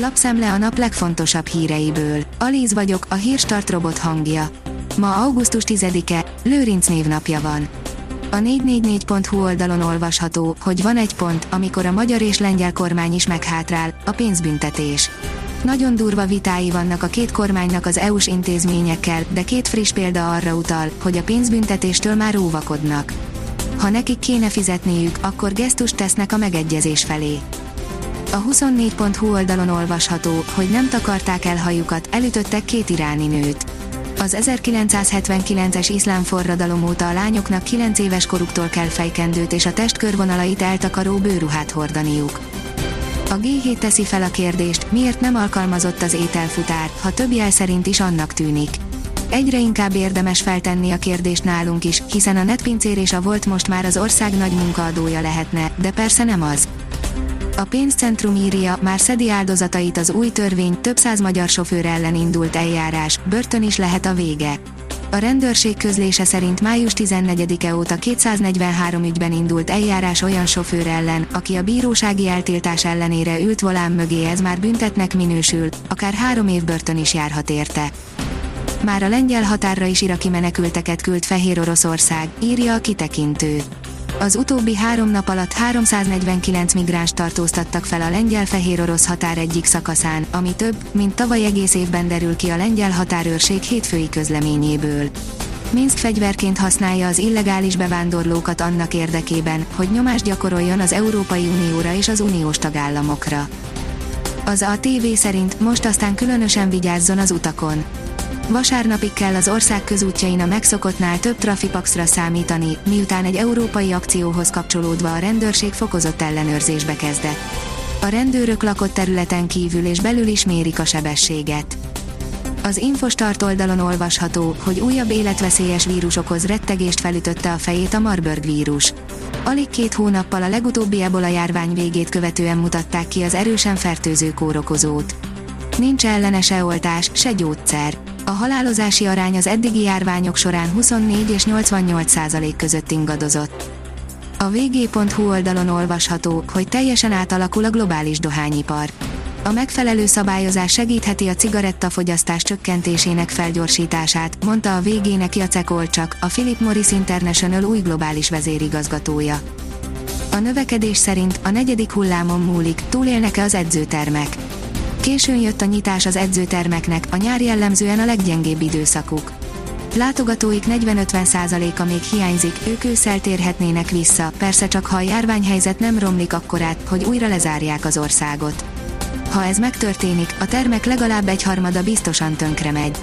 Lapszemle a nap legfontosabb híreiből. Alíz vagyok, a hírstart robot hangja. Ma augusztus 10-e, Lőrinc névnapja van. A 444.hu oldalon olvasható, hogy van egy pont, amikor a magyar és lengyel kormány is meghátrál, a pénzbüntetés. Nagyon durva vitái vannak a két kormánynak az EU-s intézményekkel, de két friss példa arra utal, hogy a pénzbüntetéstől már óvakodnak. Ha nekik kéne fizetniük, akkor gesztust tesznek a megegyezés felé. A 24.hu oldalon olvasható, hogy nem takarták el hajukat, elütöttek két iráni nőt. Az 1979-es iszlám forradalom óta a lányoknak 9 éves koruktól kell fejkendőt és a testkörvonalait eltakaró bőruhát hordaniuk. A G7 teszi fel a kérdést, miért nem alkalmazott az ételfutár, ha több jel szerint is annak tűnik. Egyre inkább érdemes feltenni a kérdést nálunk is, hiszen a netpincér és a volt most már az ország nagy munkaadója lehetne, de persze nem az. A pénzcentrum írja, már szedi áldozatait az új törvény, több száz magyar sofőr ellen indult eljárás, börtön is lehet a vége. A rendőrség közlése szerint május 14-e óta 243 ügyben indult eljárás olyan sofőr ellen, aki a bírósági eltiltás ellenére ült volán mögé ez már büntetnek minősül, akár három év börtön is járhat érte. Már a lengyel határra is iraki menekülteket küld Fehér Oroszország, írja a kitekintő. Az utóbbi három nap alatt 349 migráns tartóztattak fel a lengyel-fehér orosz határ egyik szakaszán, ami több, mint tavaly egész évben derül ki a lengyel határőrség hétfői közleményéből. Minsk fegyverként használja az illegális bevándorlókat annak érdekében, hogy nyomást gyakoroljon az Európai Unióra és az uniós tagállamokra. Az ATV szerint most aztán különösen vigyázzon az utakon Vasárnapig kell az ország közútjain a megszokottnál több trafipaxra számítani, miután egy európai akcióhoz kapcsolódva a rendőrség fokozott ellenőrzésbe kezdett. A rendőrök lakott területen kívül és belül is mérik a sebességet. Az Infostart oldalon olvasható, hogy újabb életveszélyes vírus okoz rettegést felütötte a fejét a Marburg vírus. Alig két hónappal a legutóbbi ebola járvány végét követően mutatták ki az erősen fertőző kórokozót. Nincs ellene se oltás, se gyógyszer a halálozási arány az eddigi járványok során 24 és 88 százalék között ingadozott. A vg.hu oldalon olvasható, hogy teljesen átalakul a globális dohányipar. A megfelelő szabályozás segítheti a cigarettafogyasztás csökkentésének felgyorsítását, mondta a végének Jacek Olcsak, a Philip Morris International új globális vezérigazgatója. A növekedés szerint a negyedik hullámon múlik, túlélnek-e az edzőtermek. Későn jött a nyitás az edzőtermeknek, a nyár jellemzően a leggyengébb időszakuk. Látogatóik 40-50%-a még hiányzik, ők ősszel térhetnének vissza, persze csak ha a járványhelyzet nem romlik akkorát, hogy újra lezárják az országot. Ha ez megtörténik, a termek legalább egyharmada biztosan tönkre megy.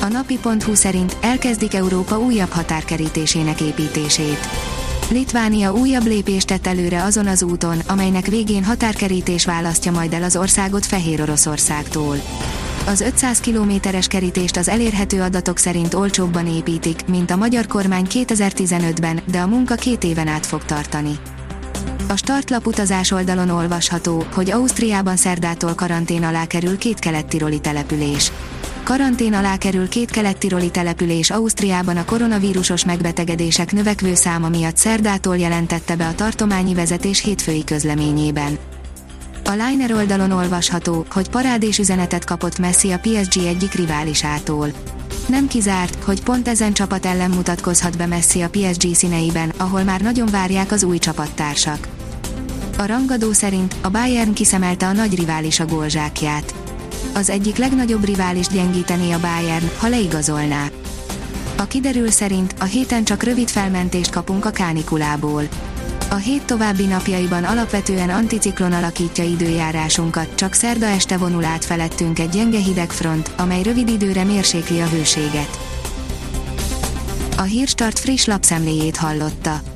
A napi.hu szerint elkezdik Európa újabb határkerítésének építését. Litvánia újabb lépést tett előre azon az úton, amelynek végén határkerítés választja majd el az országot Fehér Oroszországtól. Az 500 kilométeres kerítést az elérhető adatok szerint olcsóbban építik, mint a magyar kormány 2015-ben, de a munka két éven át fog tartani. A startlap utazás oldalon olvasható, hogy Ausztriában szerdától karantén alá kerül két kelet-tiroli település. Karantén alá kerül két kelet-tiroli település Ausztriában a koronavírusos megbetegedések növekvő száma miatt szerdától jelentette be a tartományi vezetés hétfői közleményében. A Liner oldalon olvasható, hogy parádés üzenetet kapott Messi a PSG egyik riválisától. Nem kizárt, hogy pont ezen csapat ellen mutatkozhat be Messi a PSG színeiben, ahol már nagyon várják az új csapattársak. A rangadó szerint a Bayern kiszemelte a nagy rivális a gólzsákját az egyik legnagyobb rivális gyengíteni a Bayern, ha leigazolná. A kiderül szerint a héten csak rövid felmentést kapunk a kánikulából. A hét további napjaiban alapvetően anticiklon alakítja időjárásunkat, csak szerda este vonul át felettünk egy gyenge hidegfront, amely rövid időre mérsékli a hőséget. A Hírstart friss lapszemléjét hallotta.